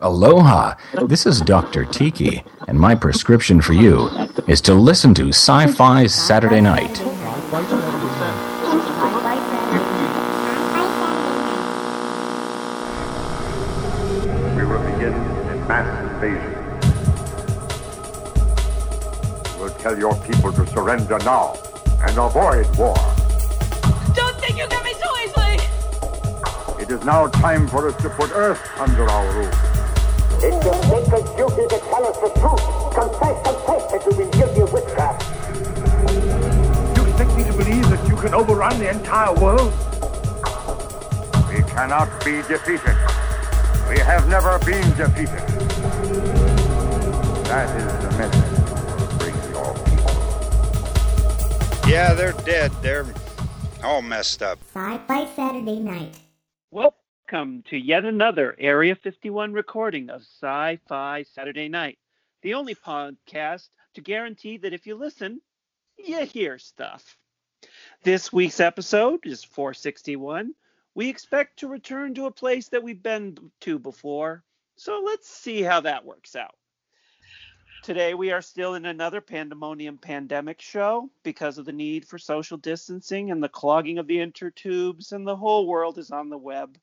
Aloha! This is Dr. Tiki, and my prescription for you is to listen to Sci Fi Saturday Night. We will begin a mass invasion. We'll tell your people to surrender now and avoid war. Don't think you get me so easily! It is now time for us to put Earth under our rule. It's your sacred duty to tell us the truth. Confess, confess that you've been guilty of witchcraft. You expect me to believe that you can overrun the entire world? We cannot be defeated. We have never been defeated. That is the message bring your people. Yeah, they're dead. They're all messed up. Sci-Fi Saturday Night. Welcome to yet another Area 51 recording of Sci Fi Saturday Night, the only podcast to guarantee that if you listen, you hear stuff. This week's episode is 461. We expect to return to a place that we've been to before, so let's see how that works out. Today, we are still in another pandemonium pandemic show because of the need for social distancing and the clogging of the intertubes, and the whole world is on the web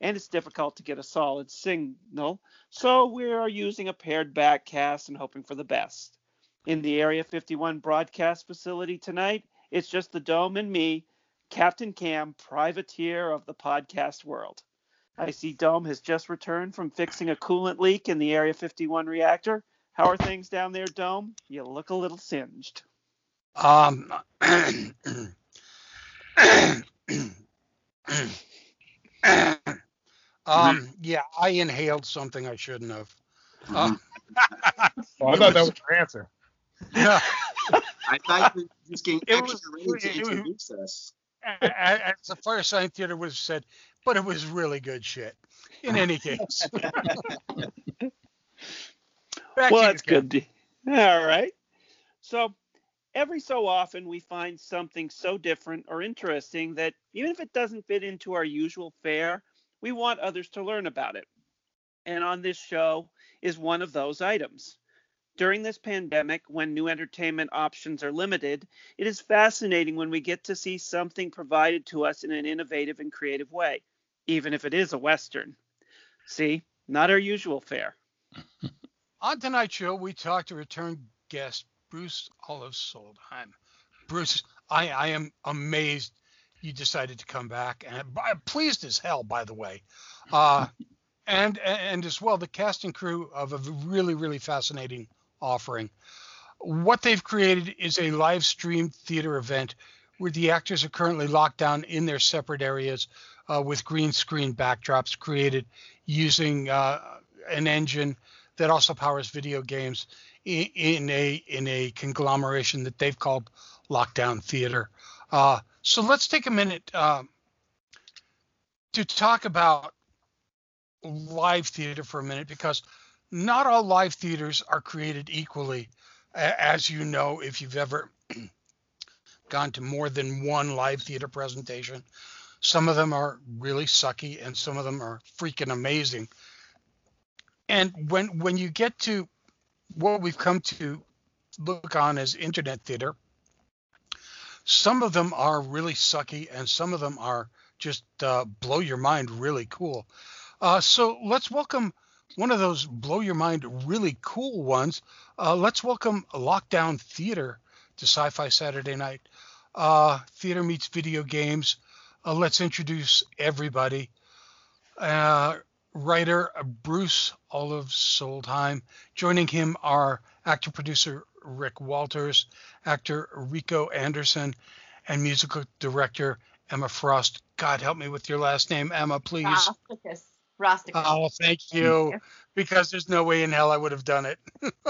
and it's difficult to get a solid signal, so we are using a paired backcast and hoping for the best. In the Area 51 broadcast facility tonight, it's just the Dome and me, Captain Cam, privateer of the podcast world. I see Dome has just returned from fixing a coolant leak in the Area 51 reactor. How are things down there, Dome? You look a little singed. Um, um, yeah, I inhaled something I shouldn't have. Uh, Oh, I thought that was your answer. yeah, I thought you were just getting It extra was- ready to it was- introduce us. a- a- as the Firesign Theatre would have said, but it was really good shit. In any case. Well, that's Ken. good. to- All right. So, every so often we find something so different or interesting that even if it doesn't fit into our usual fare, we want others to learn about it. And on this show is one of those items. During this pandemic, when new entertainment options are limited, it is fascinating when we get to see something provided to us in an innovative and creative way, even if it is a Western. See, not our usual fare. On tonight's show, we talked to return guest Bruce Olav Solheim. Bruce, I, I am amazed you decided to come back, and I'm pleased as hell, by the way. Uh, and and as well, the cast and crew of a really really fascinating offering. What they've created is a live stream theater event where the actors are currently locked down in their separate areas uh, with green screen backdrops created using uh, an engine that also powers video games in, in a in a conglomeration that they've called Lockdown Theater. Uh, so let's take a minute uh, to talk about live theater for a minute because not all live theaters are created equally. As you know, if you've ever gone to more than one live theater presentation, some of them are really sucky and some of them are freaking amazing. And when when you get to what we've come to look on as internet theater, some of them are really sucky and some of them are just uh, blow your mind really cool. Uh, so let's welcome one of those blow your mind really cool ones. Uh, let's welcome Lockdown Theater to Sci Fi Saturday Night. Uh, theater meets video games. Uh, let's introduce everybody. Uh, writer Bruce Olav Solheim. Joining him are actor producer Rick Walters, actor Rico Anderson, and musical director Emma Frost. God help me with your last name, Emma, please. Rosticus. Rosticus. Oh, thank you. Because there's no way in hell I would have done it.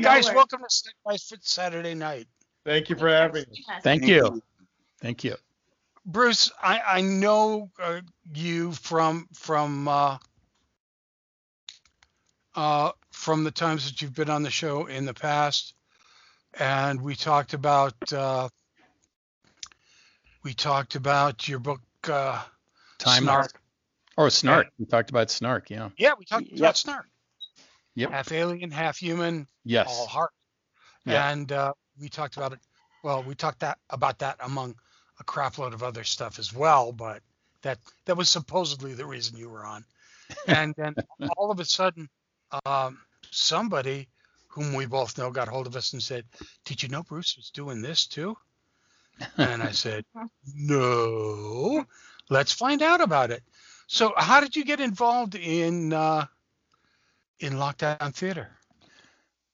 Guys, worries. welcome to Step by Fit Saturday Night. Thank you for having me. Thank you. Thank you. Bruce, I, I know uh, you from from uh, uh, from the times that you've been on the show in the past, and we talked about uh, we talked about your book uh, Time Snark. Or Snark. We talked about Snark. Yeah. Yeah, we talked Yep. about Snark. Yep. Half alien, half human, Yes. all heart. Yeah. And uh, we talked about it. Well, we talked that about that among a crapload of other stuff as well, but that that was supposedly the reason you were on. And then all of a sudden, um, somebody whom we both know got hold of us and said, "Did you know Bruce was doing this too?" And I said, "No, let's find out about it." So, how did you get involved in uh, in Lockdown Theater?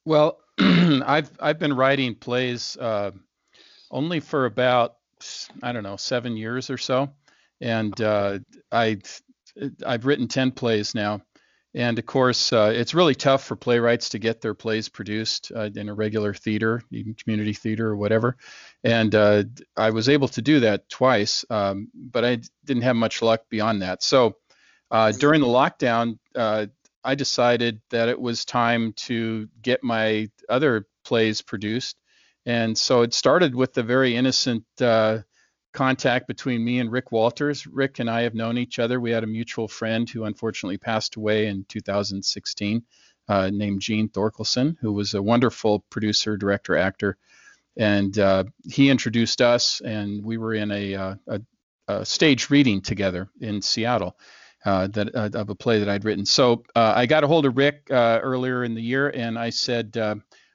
Well, I've I've been writing plays uh, only for about I don't know seven years or so, and uh, I I've written ten plays now, and of course uh, it's really tough for playwrights to get their plays produced uh, in a regular theater, even community theater or whatever, and uh, I was able to do that twice, um, but I didn't have much luck beyond that. So uh, during the lockdown. Uh, I decided that it was time to get my other plays produced. And so it started with the very innocent uh, contact between me and Rick Walters. Rick and I have known each other. We had a mutual friend who unfortunately passed away in 2016 uh, named Gene Thorkelson, who was a wonderful producer, director, actor. And uh, he introduced us, and we were in a, uh, a, a stage reading together in Seattle uh, that uh, of a play that I'd written. So uh, I got a hold of Rick uh, earlier in the year, and I said uh,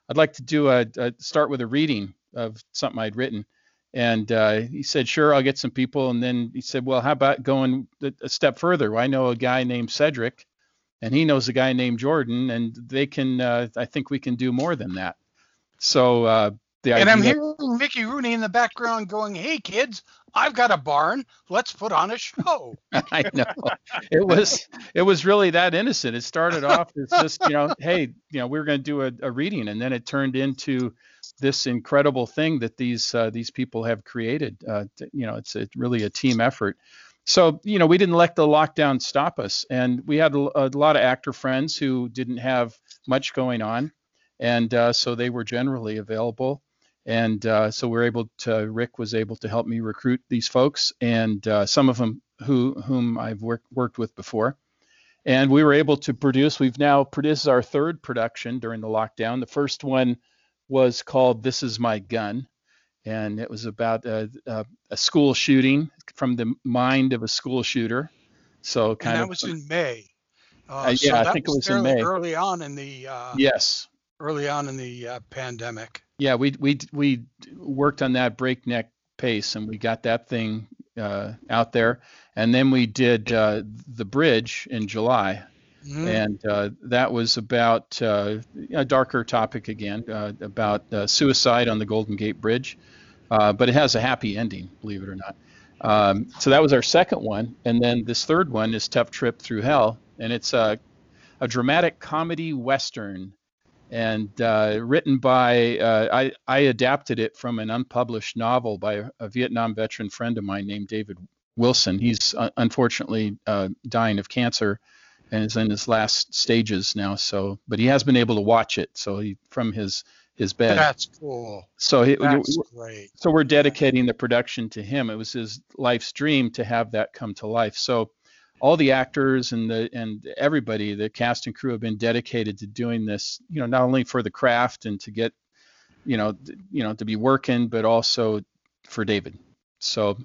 I'd like to do a, a start with a reading of something I'd written. And uh, he said, sure, I'll get some people. And then he said, well, how about going a step further? I know a guy named Cedric, and he knows a guy named Jordan, and they can. Uh, I think we can do more than that. So uh, the And I'm hearing Mickey Rooney in the background going, "Hey kids, I've got a barn. Let's put on a show." I know. It was it was really that innocent. It started off as just, you know, hey, you know, we are going to do a, a reading and then it turned into this incredible thing that these uh, these people have created. Uh, you know, it's really a team effort. So, you know, we didn't let the lockdown stop us and we had a, a lot of actor friends who didn't have much going on and uh, so they were generally available and uh, so we're able to rick was able to help me recruit these folks and uh, some of them who whom i've worked worked with before and we were able to produce we've now produced our third production during the lockdown the first one was called this is my gun and it was about a, a, a school shooting from the mind of a school shooter so And kind that of That was in May. Uh, Uh, so yeah, I that think it was in May. Early on in the uh, yes early on in the uh, pandemic. Yeah, we we we worked on that breakneck pace, and we got that thing uh, out there. And then we did uh, the bridge in July, Mhm. and uh, that was about uh, a darker topic again, uh, about uh, suicide on the Golden Gate Bridge. Uh, but it has a happy ending, believe it or not. Um, so that was our second one, and then this third one is Tough Trip Through Hell, and it's a a dramatic comedy western and uh, written by I, I adapted it from an unpublished novel by a, a Vietnam veteran friend of mine named David Wilson. He's unfortunately dying of cancer and is in his last stages now. So, but he has been able to watch it. So he from his his bed. That's cool. So he, That's great. so we're dedicating the production to him. It was his life's dream to have that come to life. So all the actors and the and everybody, the cast and crew have been dedicated to doing this, you know, not only for the craft and to get, you know, you know, to be working, but also for David. So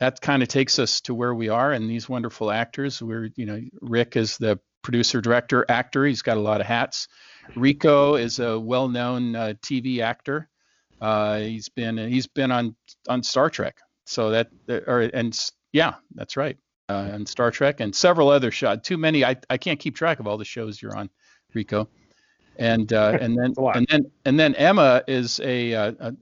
that kind of takes us to where we are and these wonderful actors. We're, you know, Rick is the producer, director, actor. He's got a lot of hats. Rico is a well-known uh, TV actor. Uh, he's been he's been on on Star Trek. So that or and yeah, that's right. Uh, on Star Trek and several other shows. Too many. I, I can't keep track of all the shows you're on, Rico. And uh, and then and then and then Emma is a, uh, a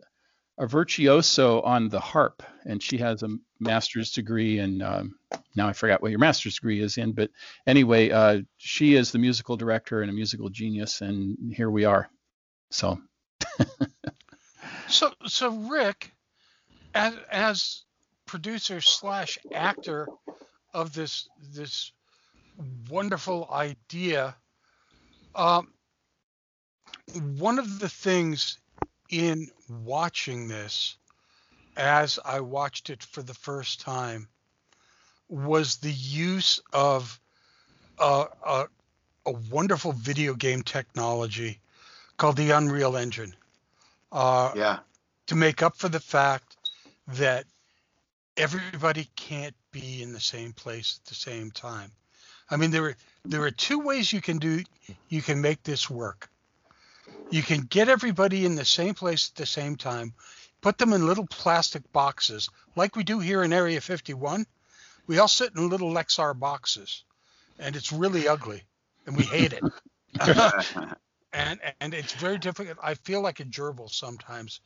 a virtuoso on the harp, and she has a master's degree And Um, now I forgot what your master's degree is in, but anyway, uh, she is the musical director and a musical genius, and here we are. So So so Rick, as as producer slash actor of this this wonderful idea, um, one of the things in watching this, as I watched it for the first time, was the use of a, a, a wonderful video game technology called the Unreal Engine. Uh, yeah. To make up for the fact that everybody can't be in the same place at the same time. I mean, there are there are two ways you can do you can make this work. You can get everybody in the same place at the same time, put them in little plastic boxes, like we do here in Area 51. We all sit in little Lexan boxes, and it's really ugly, and we hate it. and and it's very difficult. I feel like a gerbil sometimes.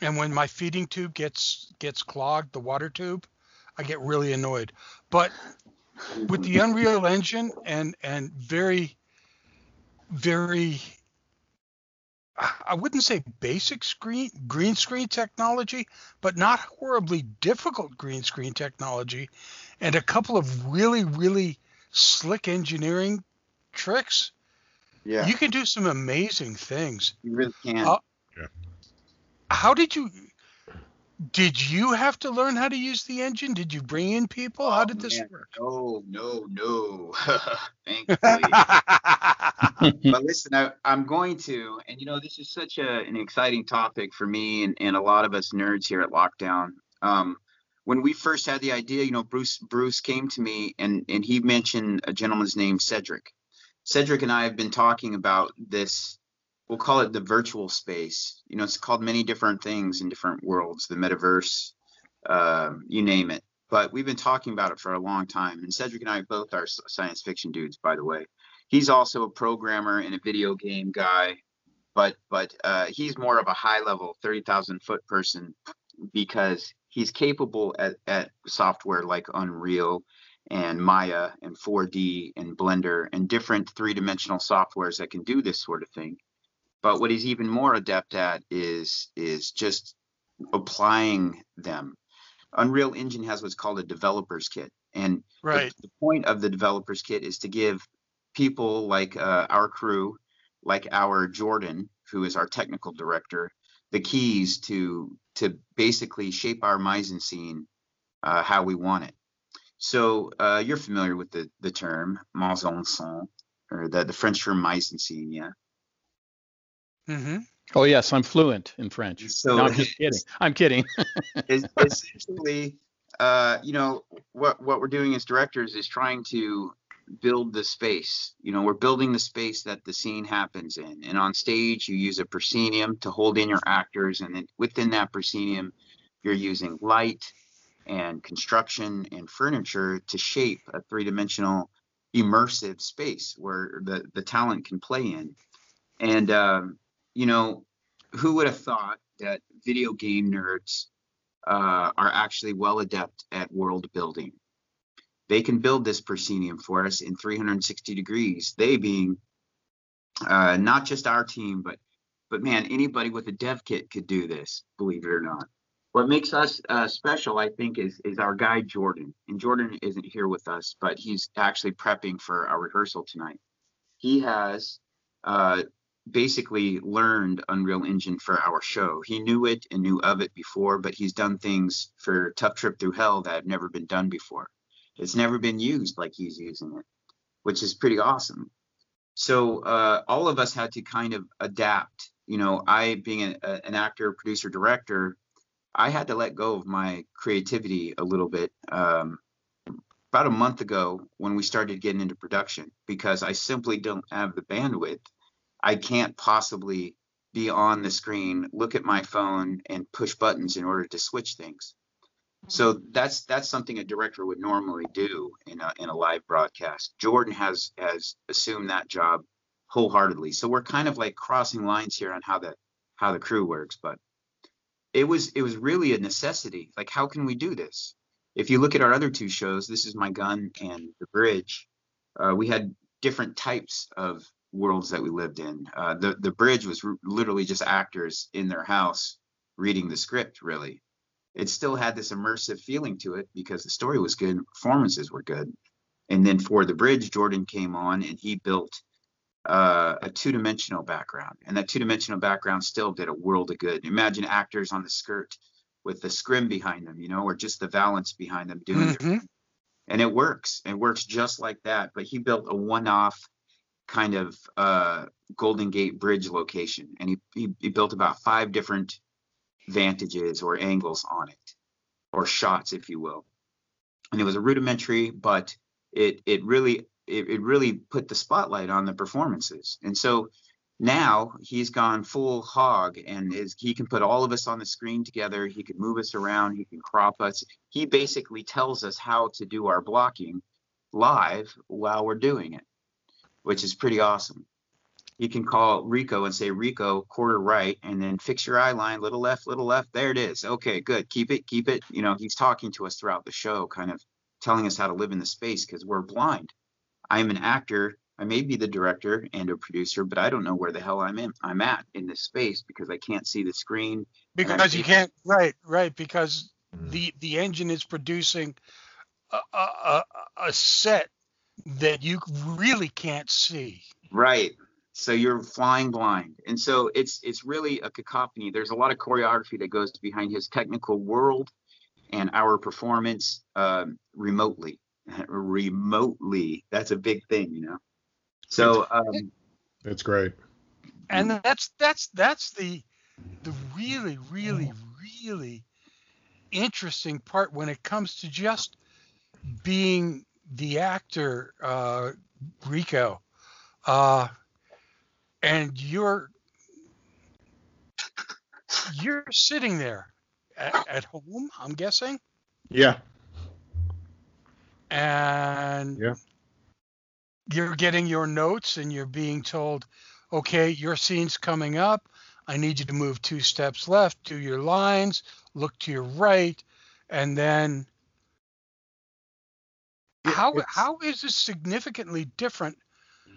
And when my feeding tube gets gets clogged, the water tube, I get really annoyed. But with the Unreal Engine and and very very I wouldn't say basic screen green screen technology, but not horribly difficult green screen technology, and a couple of really really slick engineering tricks. Yeah. You can do some amazing things. You really can. Uh, how did you did you have to learn how to use the engine? Did you bring in people? How did this Man, work? No, no, no. Thankfully. but listen, I, I'm going to, and you know, this is such a, an exciting topic for me and, and a lot of us nerds here at Lockdown. Um, when we first had the idea, you know, Bruce Bruce came to me and and he mentioned a gentleman's name, Cedric. Cedric and I have been talking about this. We'll call it the virtual space. You know, it's called many different things in different worlds, the metaverse, uh, you name it. But we've been talking about it for a long time. And Cedric and I both are science fiction dudes, by the way. He's also a programmer and a video game guy, but but uh, he's more of a high level, thirty thousand foot person because he's capable at, at software like Unreal and Maya and 4D and Blender and different three dimensional softwares that can do this sort of thing. But what he's even more adept at is is just applying them. Unreal Engine has what's called a developer's kit, and right. the, the point of the developer's kit is to give people like uh, our crew, like our Jordan, who is our technical director, the keys to to basically shape our mise en scene uh, how we want it. So uh, you're familiar with the the term mise en scène, or the the French term mise en scene, yeah. Mm-hmm. Oh yes, I'm fluent in French. So no, I'm just kidding. I'm kidding. essentially, uh, you know, what what we're doing as directors is trying to build the space. You know, we're building the space that the scene happens in. And on stage, you use a proscenium to hold in your actors, and then within that proscenium, you're using light and construction and furniture to shape a three-dimensional immersive space where the the talent can play in. And um, you know, who would have thought that video game nerds uh, are actually well adept at world building? They can build this proscenium for us in 360 degrees. They being uh, not just our team, but but man, anybody with a dev kit could do this. Believe it or not. What makes us uh, special, I think, is is our guy Jordan. And Jordan isn't here with us, but he's actually prepping for our rehearsal tonight. He has uh, basically learned Unreal Engine for our show. He knew it and knew of it before, but he's done things for Tough Trip Through Hell that have never been done before. It's never been used like he's using it, which is pretty awesome. So uh, all of us had to kind of adapt. You know, I being a, a, an actor, producer, director, I had to let go of my creativity a little bit. Um, about a month ago, when we started getting into production, because I simply don't have the bandwidth I can't possibly be on the screen, look at my phone, and push buttons in order to switch things. So that's that's something a director would normally do in a in a live broadcast. Jordan has has assumed that job wholeheartedly. So we're kind of like crossing lines here on how the how the crew works, but it was it was really a necessity. Like how can we do this? If you look at our other two shows, this is my gun and the bridge. Uh, we had different types of worlds that we lived in. Uh, the the bridge was r- literally just actors in their house reading the script. Really, it still had this immersive feeling to it because the story was good, performances were good. And then for the bridge, Jordan came on and he built uh, a two-dimensional background, and that two-dimensional background still did a world of good. Imagine actors on the skirt with the scrim behind them, you know, or just the valance behind them doing mm-hmm. their and it works. It works just like that. But he built a one-off kind of uh, Golden Gate Bridge location, and he, he he built about five different vantages or angles on it, or shots, if you will. And it was a rudimentary, but it it really it, it really put the spotlight on the performances. And so now he's gone full hog and is he can put all of us on the screen together he can move us around he can crop us he basically tells us how to do our blocking live while we're doing it which is pretty awesome You can call rico and say rico quarter right and then fix your eye line little left little left there it is okay good keep it keep it you know he's talking to us throughout the show kind of telling us how to live in the space because we're blind i'm an actor I may be the director and a producer, but I don't know where the hell I'm in. I'm at in this space because I can't see the screen. Because you can't. Right, right. Because mm. the the engine is producing a, a, a set that you really can't see. Right. So you're flying blind, and so it's it's really a cacophony. There's a lot of choreography that goes behind his technical world and our performance um, remotely. remotely, that's a big thing, you know. So um, it's great. And that's that's that's the the really really really interesting part when it comes to just being the actor uh, Rico. Uh, and you're you're sitting there at, at home, I'm guessing. Yeah. And yeah you're getting your notes and you're being told, okay, your scene's coming up. I need you to move two steps left, do your lines, look to your right, and then how how is this significantly different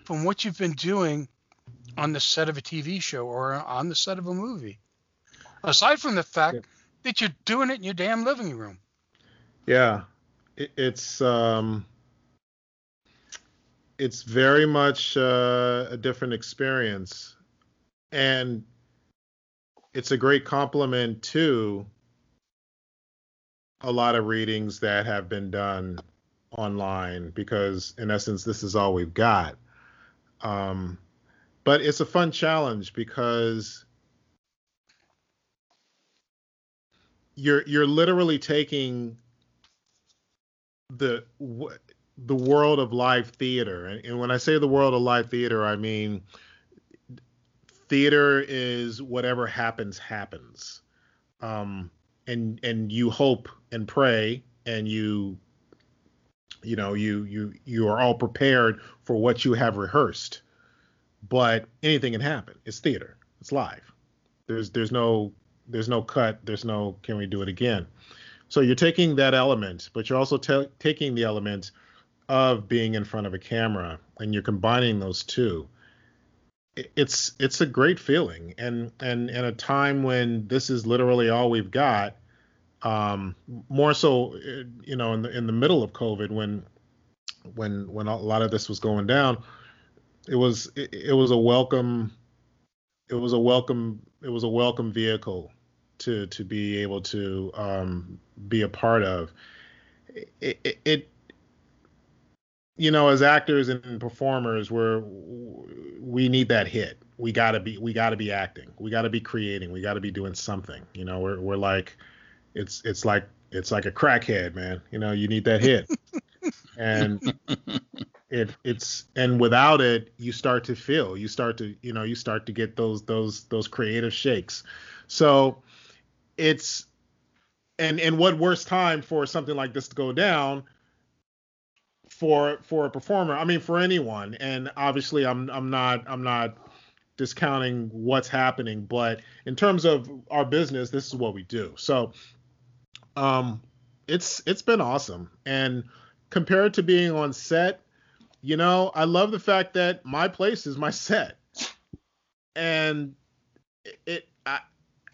from what you've been doing on the set of a TV show or on the set of a movie? Aside from the fact yeah. that you're doing it in your damn living room. Yeah, it, it's um it's very much uh, a different experience, and it's a great compliment to a lot of readings that have been done online because in essence this is all we've got um, but it's a fun challenge because you're you're literally taking the the world of live theater. And, and when I say the world of live theater, I mean theater is whatever happens happens. Um, and and you hope and pray and you you know you you you are all prepared for what you have rehearsed. But anything can happen. It's theater. It's live. There's there's no there's no cut. There's no can we do it again? So you're taking that element but you're also taking the element of being in front of a camera and you're combining those two. It's it's a great feeling. And and in a time when this is literally all we've got um more so you know in the in the middle of covid when when when a lot of this was going down it was it, it was a welcome it was a welcome it was a welcome vehicle to to be able to um be a part of it, it, it you know, as actors and performers, we're we need that hit. We gotta be we gotta be acting. We gotta be creating. We gotta be doing something. You know, we're we're like it's it's like it's like a crackhead, man. You know, you need that hit. and it it's and without it, you start to feel. You start to you know you start to get those those those creative shakes. So it's and and what worse time for something like this to go down for for a performer. I mean, for anyone. And obviously, I'm I'm not I'm not discounting what's happening, but in terms of our business, this is what we do. So, um, it's it's been awesome. And compared to being on set, you know, I love the fact that my place is my set, and it. I,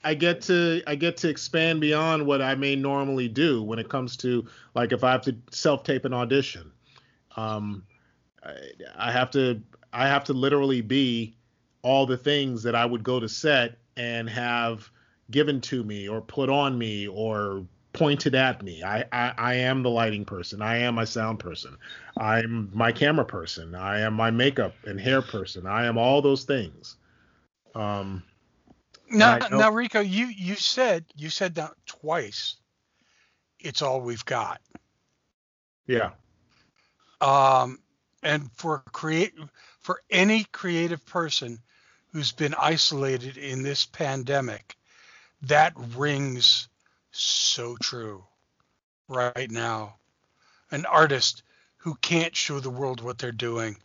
I get to I get to expand beyond what I may normally do when it comes to like if I have to self tape an audition um, I, I have to I have to literally be all the things that I would go to set and have given to me or put on me or pointed at me. I, I I am the lighting person. I am my sound person. I'm my camera person. I am my makeup and hair person. I am all those things. Um, Now, now, Rico, you you said you said that twice. It's all we've got. yeah. Um, and for create for any creative person who's been isolated in this pandemic, that rings so true right now. An artist who can't show the world what they're doing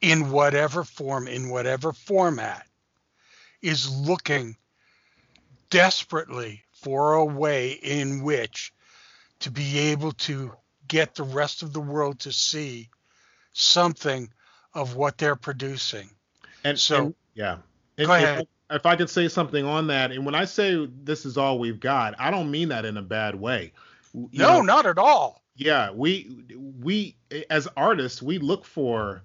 in whatever form, in whatever format, is looking desperately for a way in which to be able to get the rest of the world to see something of what they're producing. And So- and- yeah. And Go if- ahead. If, I could say something on that, and when I say this is all we've got, I don't mean that in a bad way. You no, know, not at all. yeah we we as artists we look for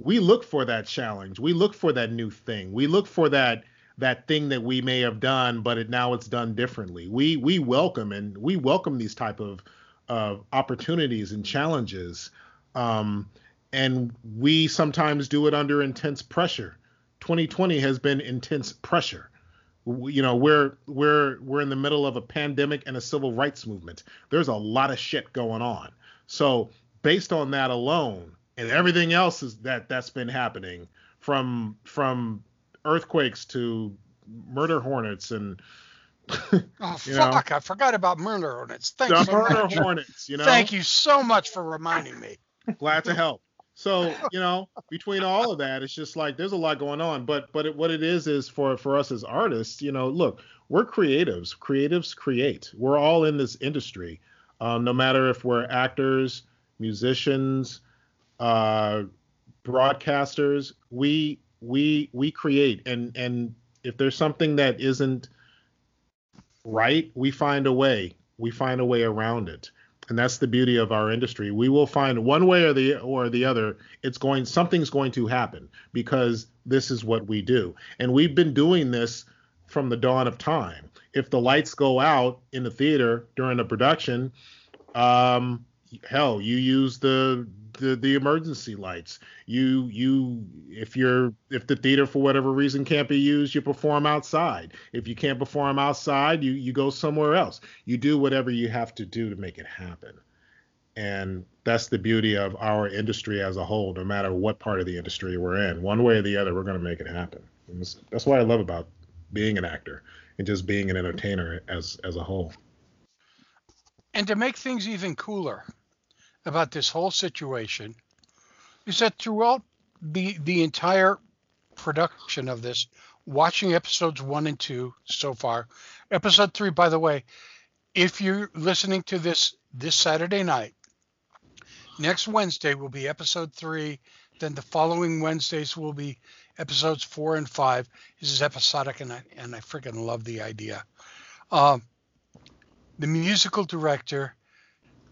we look for that challenge we look for that new thing we look for that that thing that we may have done but it now it's done differently we we welcome and we welcome these type of uh, opportunities and challenges um, and we sometimes do it under intense pressure 2020 has been intense pressure you know we're we're we're in the middle of a pandemic and a civil rights movement there's a lot of shit going on so based on that alone and everything else is that that's been happening from from earthquakes to murder hornets and Oh You know? fuck! I forgot about murder hornets. Thanks the so murder much. hornets you know Thank you so much for reminding me. glad to help so you know between all of that it's just like there's a lot going on but but it, what it is is for for us as artists you know look we're creatives. Creatives create. We're all in this industry. Um, no matter if we're actors musicians uh broadcasters we we we create. And and if there's something that isn't right we find a way. We find a way around it and that's the beauty of our industry. We will find one way or the or the other it's going something's going to happen because this is what we do. And we've been doing this from the dawn of time. If the lights go out in the theater during a production um hell you use the the, the emergency lights. You you if you're if the theater for whatever reason can't be used you perform outside. If you can't perform outside you you go somewhere else. You do whatever you have to do to make it happen. And that's the beauty of our industry as a whole no matter what part of the industry we're in. One way or the other we're going to make it happen. That's what i love about being an actor and just being an entertainer as as a whole. And to make things even cooler about this whole situation is that throughout the the entire production of this, watching episodes one and two so far, episode three, by the way, if you're listening to this this Saturday night, next Wednesday will be episode three. Then the following Wednesdays will be episodes four and five. This is episodic, and I and I freaking love the idea. Um, the musical director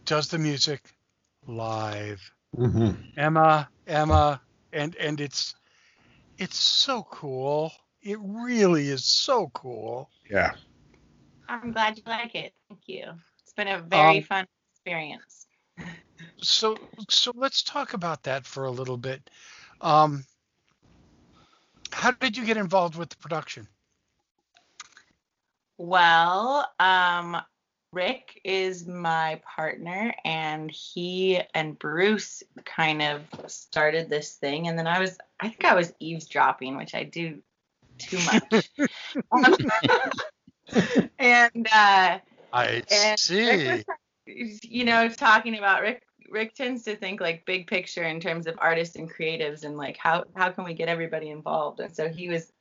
does the music live. mm-hmm. Emma, Emma, and and it's it's so cool. It really is so cool. yeah I'm glad you like it. Thank you. It's been a very Um, fun experience. So so let's talk about that for a little bit. Um, how did you get involved with the production? Well, um, Rick is my partner, and he and Bruce kind of started this thing. And then I was, I think I was eavesdropping, which I do too much. Um, and uh, I and see. Rick was, you know, talking about Rick. Rick tends to think like big picture in terms of artists and creatives, and like how how can we get everybody involved? And so he was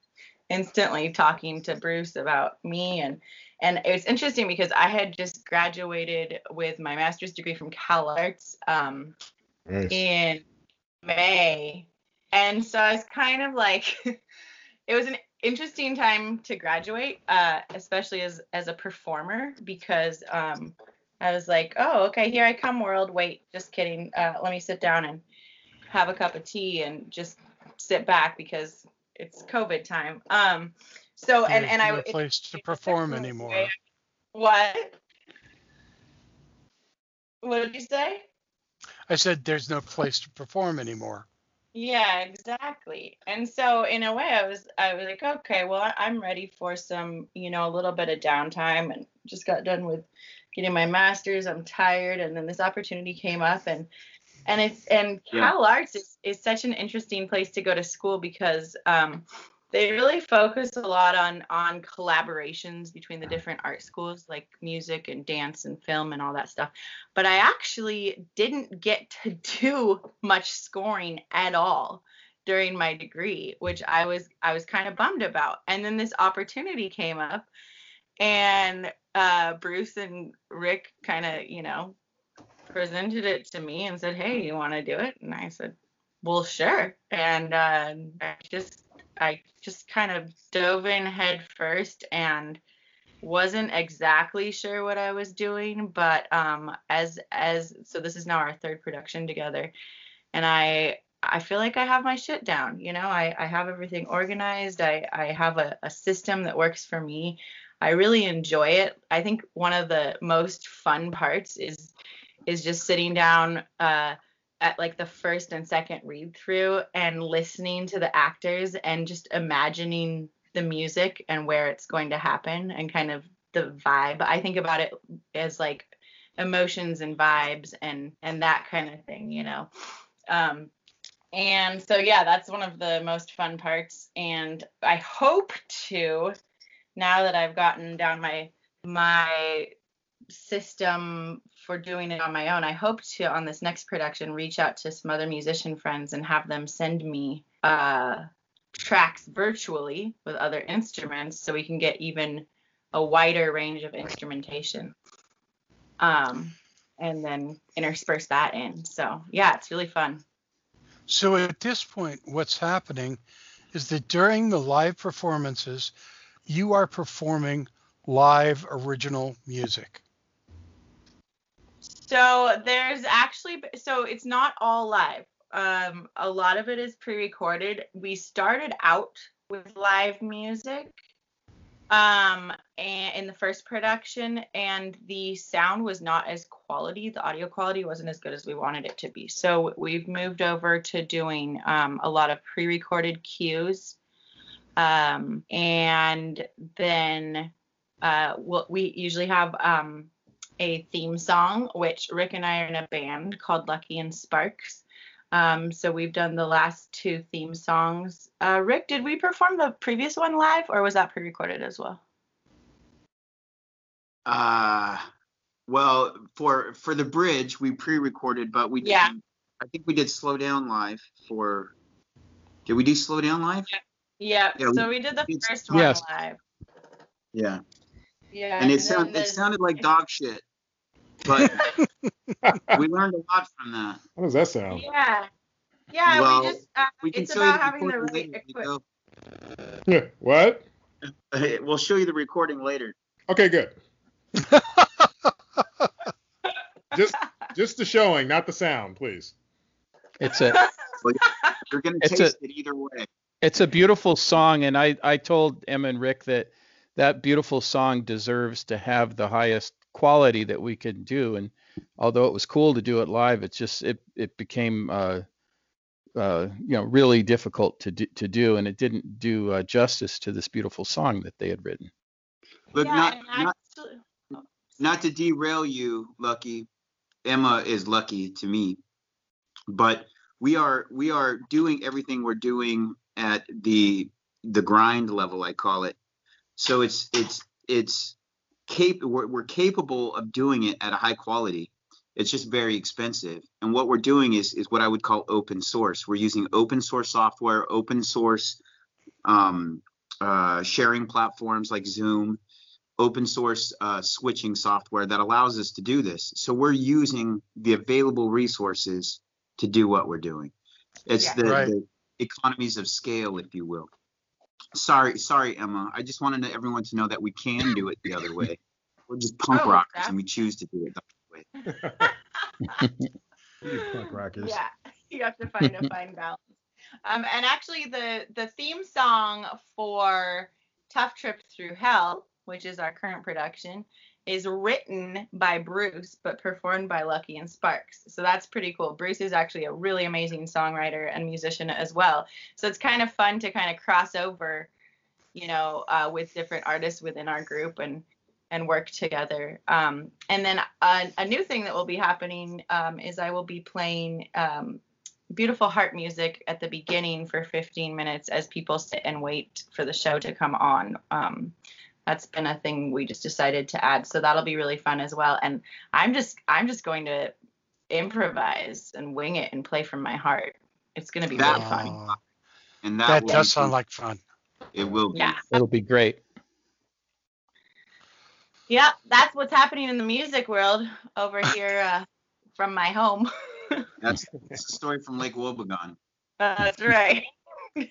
instantly talking to Bruce about me and and it was interesting because I had just graduated with my master's degree from Cal Arts um, Nice. in May, and so I was kind of like, it was an interesting time to graduate, uh, especially as as a performer because um, I was like, oh, okay, here I come, world. Wait, just kidding. Uh, let me sit down and have a cup of tea and just sit back because it's COVID time. Um, so and There's and I no it- place to perform anymore. what? What did you say? I said there's no place to perform anymore. Yeah, exactly. And so in a way I was I was like, okay, well I- I'm ready for some, you know, a little bit of downtime and just got done with getting my masters. I'm tired and then this opportunity came up and and it's and Yeah. Cal Arts is, is such an interesting place to go to school because um they really focus a lot on on collaborations between the different art schools like music and dance and film and all that stuff. But i actually didn't get to do much scoring at all during my degree which i was i was kind of bummed about. And then this opportunity came up and uh, bruce and rick kind of you know presented it to me and said hey you want to do it? And i said well sure. And uh, i just i just kind of dove in head first and wasn't exactly sure what i was doing but um as as so this is now our third production together and i i feel like i have my shit down you know? I i have everything organized. I i have a, a system that works for me. I really enjoy it. I think one of the most fun parts is is just sitting down uh at like the first and second read through and listening to the actors and just imagining the music and where it's going to happen and kind of the vibe. I think about it as like emotions and vibes and and that kind of thing, you know. Um and so yeah, that's one of the most fun parts and I hope to now that I've gotten down my my system for doing it on my own. I hope to on this next production reach out to some other musician friends and have them send me uh, tracks virtually with other instruments so we can get even a wider range of instrumentation. Um, and then intersperse that in. So yeah, it's really fun. So at this point, what's happening is that during the live performances, you are performing live original music. So there's actually so it's not all live. Um, a lot of it is pre-recorded. We started out with live music um and in the first production and the sound was not as quality the audio quality wasn't as good as we wanted it to be so we've moved over to doing um, a lot of pre-recorded cues um, and then uh, we'll, we usually have um, a theme song which rick and i are in a band called lucky and sparks um, so we've done the last two theme songs. Uh, Rick, did we perform the previous one live, or was that pre-recorded as well? Uh, well, for for the bridge, we pre-recorded, but we Yeah. didn't- I think we did slow down live for. Did we do slow down live? Yeah. Yeah, so we- we did the first one Yes. live. Yeah. Yeah. And it sounded it sounded like dog shit, but we learned a lot from that. How does that sound? Yeah. Yeah. Well, we just. Uh, We can it's show you about the having the recording right later. equipment. Nico. what? We'll show you the recording later. Okay, good. just just the showing, not the sound, please. It's a But you're gonna It's taste a- it either way. it's a beautiful song, and I I told Em and Rick that that beautiful song deserves to have the highest quality that we could do. And although it was cool to do it live, it's just it it became uh, uh, you know really difficult to do, to do, and it didn't do uh, justice to this beautiful song that they had written. Look, yeah, not and not actually, not to derail you, Lucky. Emma is lucky to me, but we are we are doing everything we're doing at the the grind level, I call it. So it's it's it's cap- we're, we're capable of doing it at a high quality. It's just very expensive. And what we're doing is is what I would call open source. We're using open source software, open source um, uh, sharing platforms like Zoom open source uh, switching software that allows us to do this. So we're using the available resources to do what we're doing. It's Yeah. the, Right. the economies of scale, if you will. Sorry, sorry, Emma. I just wanted everyone to know that we can do it the other way. We're just punk Oh, rockers and we choose to do it the other way. You punk rockers. Yeah, you have to find a fine balance. Um, and actually, the the theme song for Tough Trip Through Hell, which is our current production, is written by Bruce but performed by Lucky and Sparks. So that's pretty cool. Bruce is actually a really amazing songwriter and musician as well. So it's kind of fun to kind of cross over, you know, uh, with different artists within our group and and work together. Um, and then a, a, new thing that will be happening um, is I will be playing um, beautiful heart music at the beginning for 15 minutes as people sit and wait for the show to come on. Um, that's been a thing we just decided to add, so that'll be really fun as well. And I'm just I'm just going to improvise and wing it and play from my heart. It's going to be That- really fun. And that, That does be- sound like fun. it will be. Yeah. It'll be great. Yep, that's what's happening in the music world over here uh, from my home. That's, that's the story from Lake Wobegon. that's right.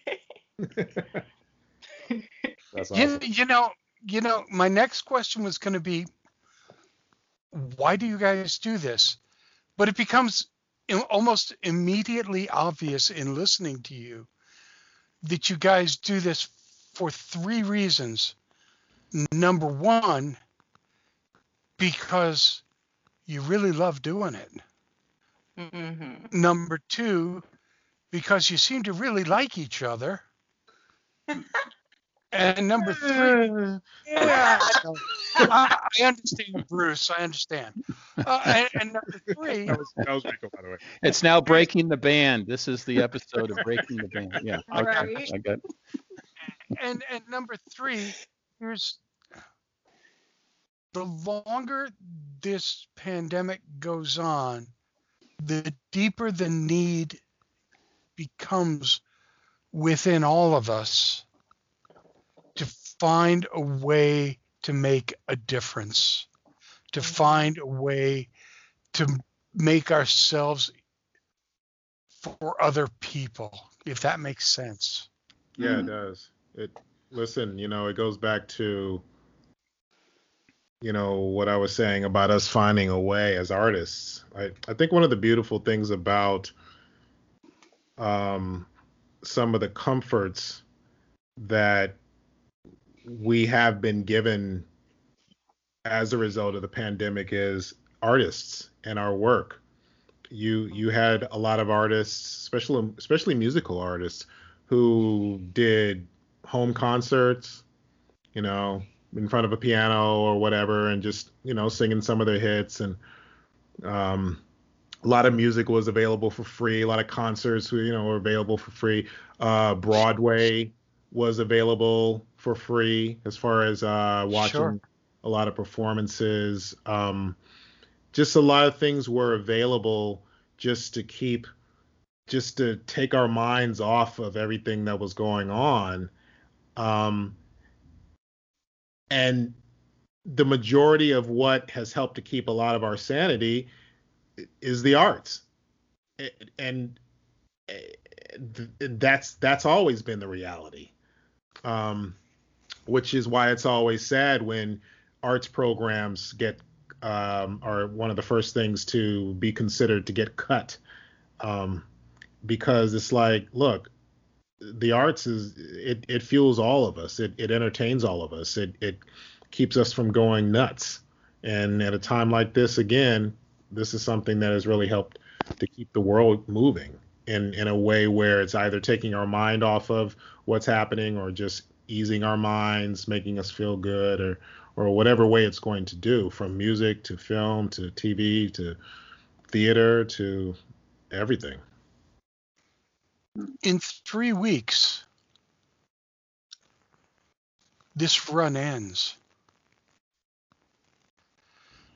That's You, you know, you know, my next question was going to be, why do you guys do this? But it becomes almost immediately obvious in listening to you that you guys do this for three reasons. Number one, because you really love doing it. hmm Number two, because you seem to really like each other. and number three, yeah, I, I understand, Bruce. I understand. Uh, and, and number three, That was, that was Rico, by the way. It's now breaking the band. This is the episode of breaking the band. Yeah. Okay. Right. I got. and and number three, here's the longer this pandemic goes on, the deeper the need becomes within all of us to find a way to make a difference, to find a way to make ourselves for other people, if that makes sense. Yeah, it does. It listen, you know, it goes back to you know what I was saying about us finding a way as artists. I I think one of the beautiful things about um some of the comforts that we have been given as a result of the pandemic is artists and our work. You you had a lot of artists, especially especially musical artists, who did home concerts, you know, in front of a piano or whatever, and just you know singing some of their hits. And um, a lot of music was available for free. A lot of concerts, you know, were available for free. Uh, Broadway was available for free as far as uh, watching Sure. a lot of performances. Um, just a lot of things were available just to keep just to take our minds off of everything that was going on um, and the majority of what has helped to keep a lot of our sanity is the arts and that's that's always been the reality um, which is why it's always sad when arts programs get um, are one of the first things to be considered to get cut. Um, because it's like look the arts is it, it fuels all of us. It, it entertains all of us. It, it keeps us from going nuts. And at a time like this again this is something that has really helped to keep the world moving in in a way where it's either taking our mind off of what's happening or just easing our minds making us feel good or or whatever way it's going to do from music to film to tv to theater to everything in three weeks, this run ends.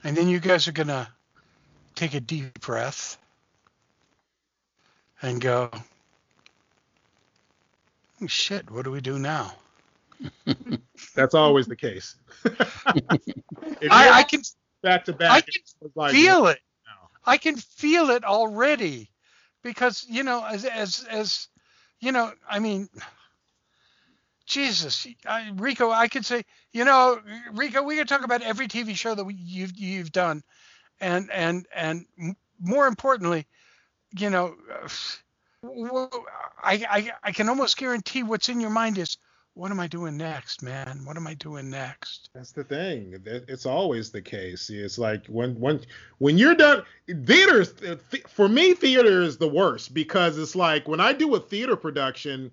And then you guys are going to take a deep breath and go, "Oh, shit, what do we do now? That's always the case I, I can back to back. I can like, feel it. now. I can feel it already because you know as as as you know I mean Jesus I, Rico I could say you know Rico we could talk about every TV show that we, you've you've done and and and more importantly you know uh, w- I, I I can almost guarantee what's in your mind is what am I doing next, man? What am I doing next? That's the thing. It's always the case. It's like when when when you're done theaters uh, th- for me theater is the worst because it's like when I do a theater production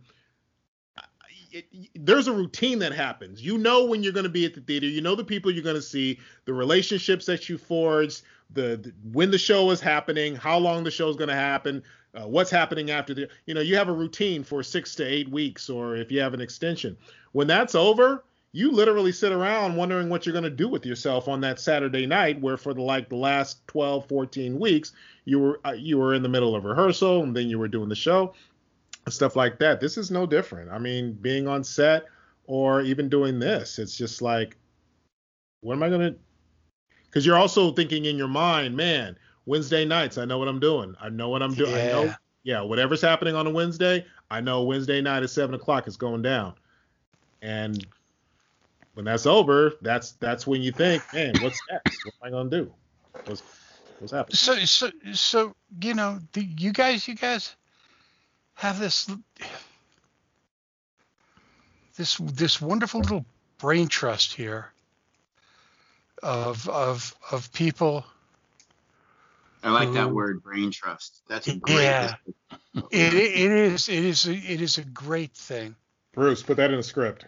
it, there's a routine that happens. You know when you're going to be at the theater, you know the people you're going to see, the relationships that you forge, the, the when the show is happening, how long the show is going to happen, uh, what's happening after the you know you have a routine for six to eight weeks or if you have an extension. When that's over you literally sit around wondering what you're going to do with yourself on that saturday night where for the like the last 12 14 weeks you were uh, you were in the middle of rehearsal and then you were doing the show and stuff like that. This is no different. I mean being on set or even doing this it's just like what am i going to because you're also thinking in your mind man Wednesday nights, I know what I'm doing. I know what I'm doing. I know, Yeah. yeah, whatever's happening on a Wednesday, I know Wednesday night at seven o'clock is going down. And when that's over, that's that's when you think, man, what's next? What am I gonna do? What's what's happening? So so so you know the, you guys you guys have this this this wonderful little brain trust here of of of people I like that word, brain trust. That's a great. Yeah. it, it is it is a, it is a great thing Bruce, put that in the script.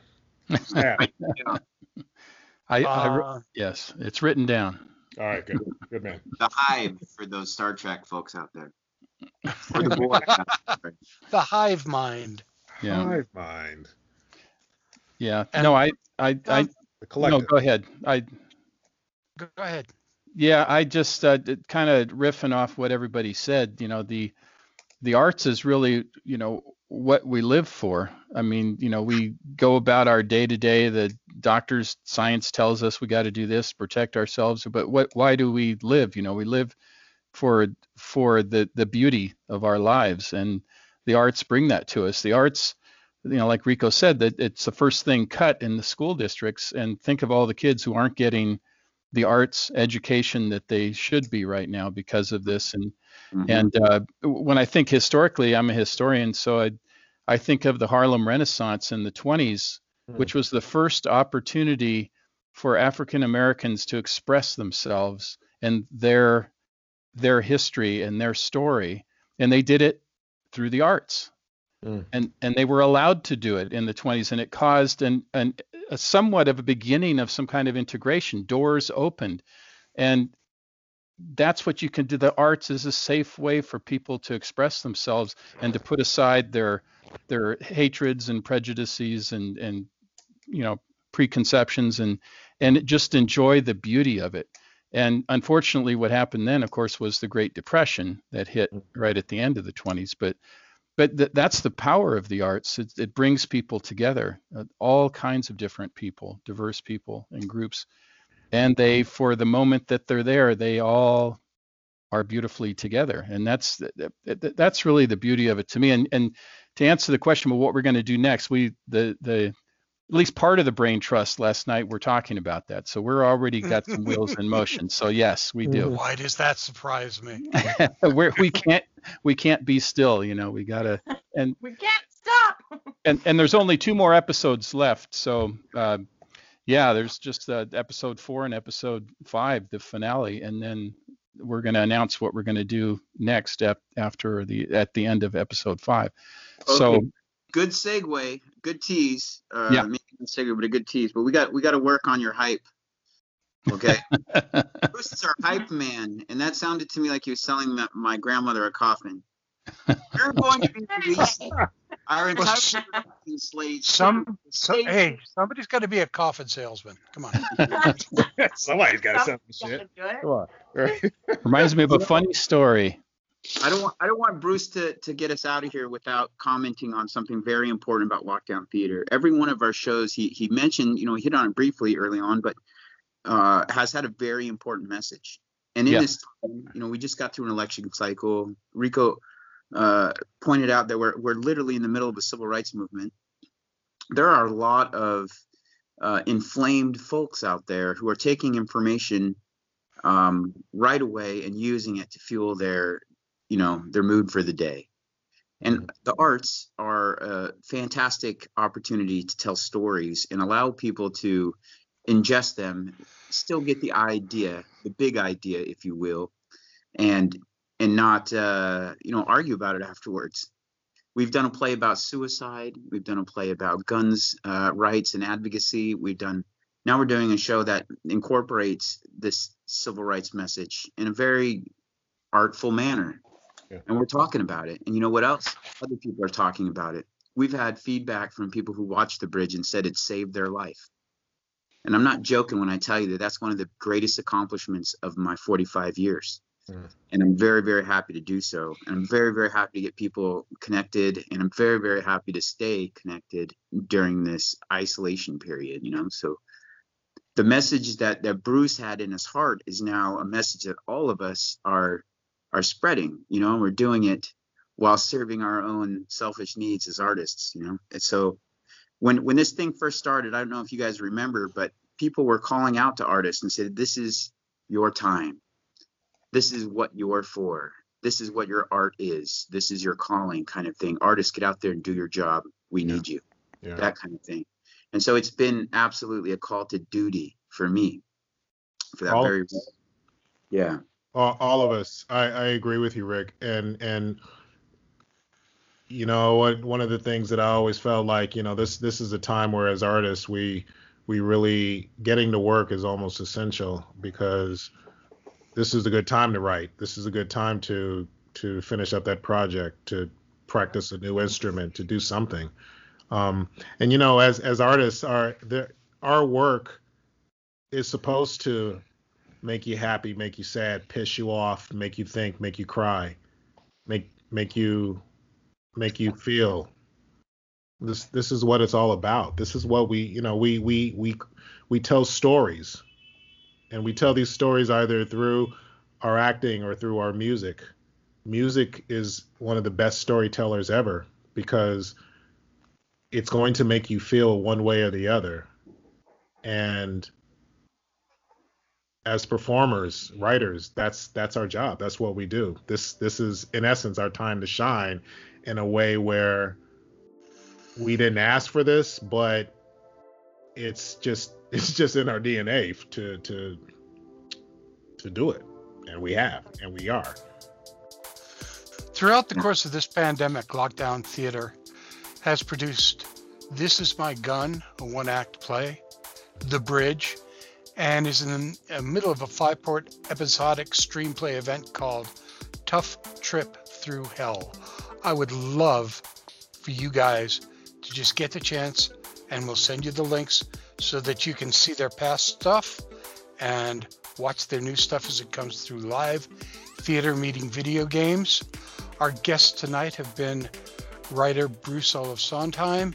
Snap. I, I wr- Uh, yes, it's written down. All right, good, good man. The hive for those Star Trek folks out there. Or the boy. the hive mind Yeah, Hive mind. yeah. And- No, I, I, I. Um, The No, go ahead. I, go ahead Yeah, I just uh, kind of riffing off what everybody said. You know, the the arts is really, you know, what we live for. I mean, you know, we go about our day to day. The doctors, science tells us we got to do this, protect ourselves. But what? Why do we live? You know, we live for for the the beauty of our lives, and the arts bring that to us. The arts, you know, like Rico said, that it's the first thing cut in the school districts. And think of all the kids who aren't getting the arts education that they should be right now because of this. And Mhm. and uh, when I think historically, I'm a historian, so I I think of the Harlem Renaissance in the 20s, which was the first opportunity for African Americans to express themselves and their their history and their story, and they did it through the arts. Mm. And and they were allowed to do it in the 20s, and it caused an, an a somewhat of a beginning of some kind of integration. Doors opened, and that's what you can do. The arts is a safe way for people to express themselves and to put aside their their hatreds and prejudices and and you know preconceptions and and just enjoy the beauty of it. And unfortunately, what happened then, of course, was the Great Depression that hit right at the end of the 20s. But but th- that's the power of the arts. It, it brings people together, uh, all kinds of different people, diverse people and groups, and they, for the moment that they're there, they all are beautifully together, and that's th- th- that's really the beauty of it to me. And and to answer the question of what we're going to do next, we the the at least part of the brain trust last night we're talking about that. So we're already got some wheels in motion. So yes we do. Why does that surprise me? We're, we can't we can't be still you know we gotta and we can't stop. and and there's only two more episodes left. So uh, yeah there's just uh, episode four and episode five the finale and then we're going to announce what we're going to do next ep- after the at the end of episode five. So Okay. Good segue, good tease. Uh, Yeah. maybe not segue, but a good tease. But we got we got to work on your hype. Okay. Bruce is our hype man, and that sounded to me like he was selling my, my grandmother a coffin. You're going to be releasing our entire s- production slate. some so, hey somebody's got to be a coffin salesman come on Somebody's got to sell some shit. Come on. Reminds me of a funny story I don't want I don't want Bruce to, to get us out of here without commenting on something very important about Lockdown Theater. Every one of our shows, he he mentioned, you know, he hit on it briefly early on, but uh, has had a very important message. And in Yeah. this time, you know, we just got through an election cycle. Rico uh, pointed out that we're we're literally in the middle of a civil rights movement. There are a lot of uh, inflamed folks out there who are taking information um, right away and using it to fuel their you know their mood for the day And the arts are a fantastic opportunity to tell stories and allow people to ingest them, still get the idea, the big idea, if you will, and and not uh, you know argue about it afterwards. We've done a play about suicide. We've done a play about guns uh, rights and advocacy. We've done now we're doing a show that incorporates this civil rights message in a very artful manner. Yeah. And we're talking about it. And you know what else? Other people are talking about it. We've had feedback from people who watched the bridge and said it saved their life. And I'm not joking when I tell you that that's one of the greatest accomplishments of my 45 years. Mm. And I'm very, very happy to do so. And I'm very, very happy to get people connected. And I'm very, very happy to stay connected during this isolation period, you know? So the message that, that Bruce had in his heart is now a message that all of us are are spreading, you know, and we're doing it while serving our own selfish needs as artists, you know. And so when when this thing first started, I don't know if you guys remember, but people were calling out to artists and said, This is your time. This is what you're for. This is what your art is. This is your calling kind of thing. Artists, get out there and do your job. We need you. Yeah. That kind of thing. And so it's been absolutely a call to duty for me. For that All- very yeah. All, all of us. I, I agree with you rick. And and you know one of the things that i always felt like you know this this is a time where as artists we we really getting to work is almost essential because this is a good time to write. This is a good time to to finish up that project to practice a new instrument to do something. Um and you know as as artists our the, our work is supposed to make you happy, make you sad, piss you off, make you think, make you cry, make make you make you feel. This this is what it's all about. This is what we you know we we we we tell stories, and we tell these stories either through our acting or through our music. Music is one of the best storytellers ever because it's going to make you feel one way or the other, and as performers, writers, that's that's our job. That's what we do. This this is in essence our time to shine in a way where we didn't ask for this, but it's just it's just in our DNA to to to do it. And we have, and we are. Throughout the course of this pandemic, Lockdown Theater has produced This Is My Gun, a one act play, The Bridge, and is in the middle of a five part episodic screenplay event called Tough Trip Through Hell. I would love for you guys to just get the chance, and we'll send you the links so that you can see their past stuff and watch their new stuff as it comes through live theater meeting video games. Our guests tonight have been writer Bruce Olav Solheim,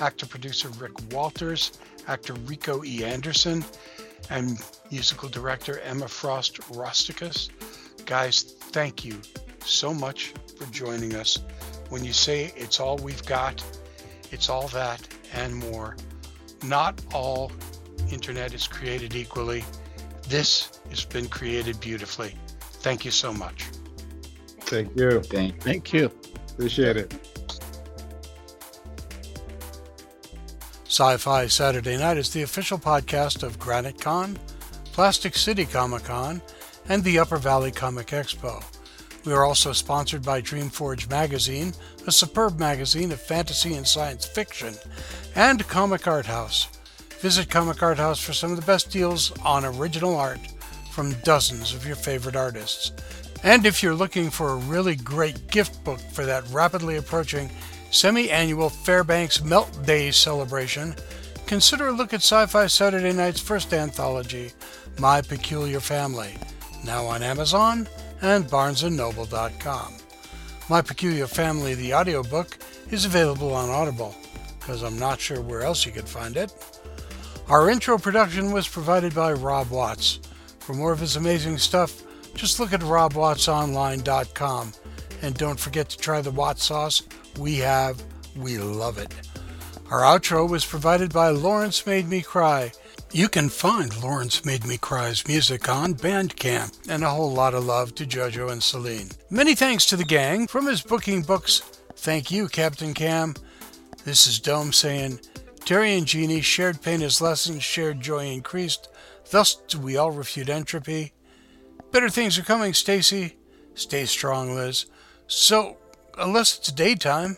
actor producer Rick Walters, actor Rico E. Anderson, and musical director Emma Frost Rosticus. Guys, thank you so much for joining us. When you say it's all we've got, it's all that and more. Not all internet is created equally. This has been created beautifully. Thank you so much. Thank you. Thank Thank you. Appreciate it. Sci Fi Saturday Night is the official podcast of Granite Con, Plastic City Comic Con, and the Upper Valley Comic Expo. We are also sponsored by Dreamforge Magazine, a superb magazine of fantasy and science fiction, and Comic Art House. Visit Comic Art House for some of the best deals on original art from dozens of your favorite artists. And if you're looking for a really great gift book for that rapidly approaching semi annual Fairbanks Melt Days celebration, consider a look at Sci Fi Saturday Night's first anthology, My Peculiar Family, now on Amazon and BarnesandNoble.com. My Peculiar Family, the audiobook, is available on Audible, because I'm not sure where else you could find it. Our intro production was provided by Rob Watts. For more of his amazing stuff, just look at robwattsonline.com and don't forget to try the Watts sauce we have, we love it. Our outro was provided by Lawrence Made Me Cry. You can find Lawrence Made Me Cry's music on Bandcamp, and a whole lot of love to JoJo and Celine. Many thanks to the gang from his booking books. Thank you, Captain Cam. This is Dome saying, Terry and Jeannie shared pain as lessons, shared joy increased. Thus do we all refute entropy. Better things are coming, Stacy. Stay strong, Liz. So unless it's daytime.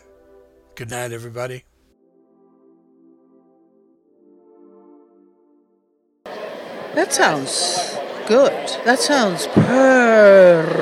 Good night, everybody. That sounds good. That sounds perfect.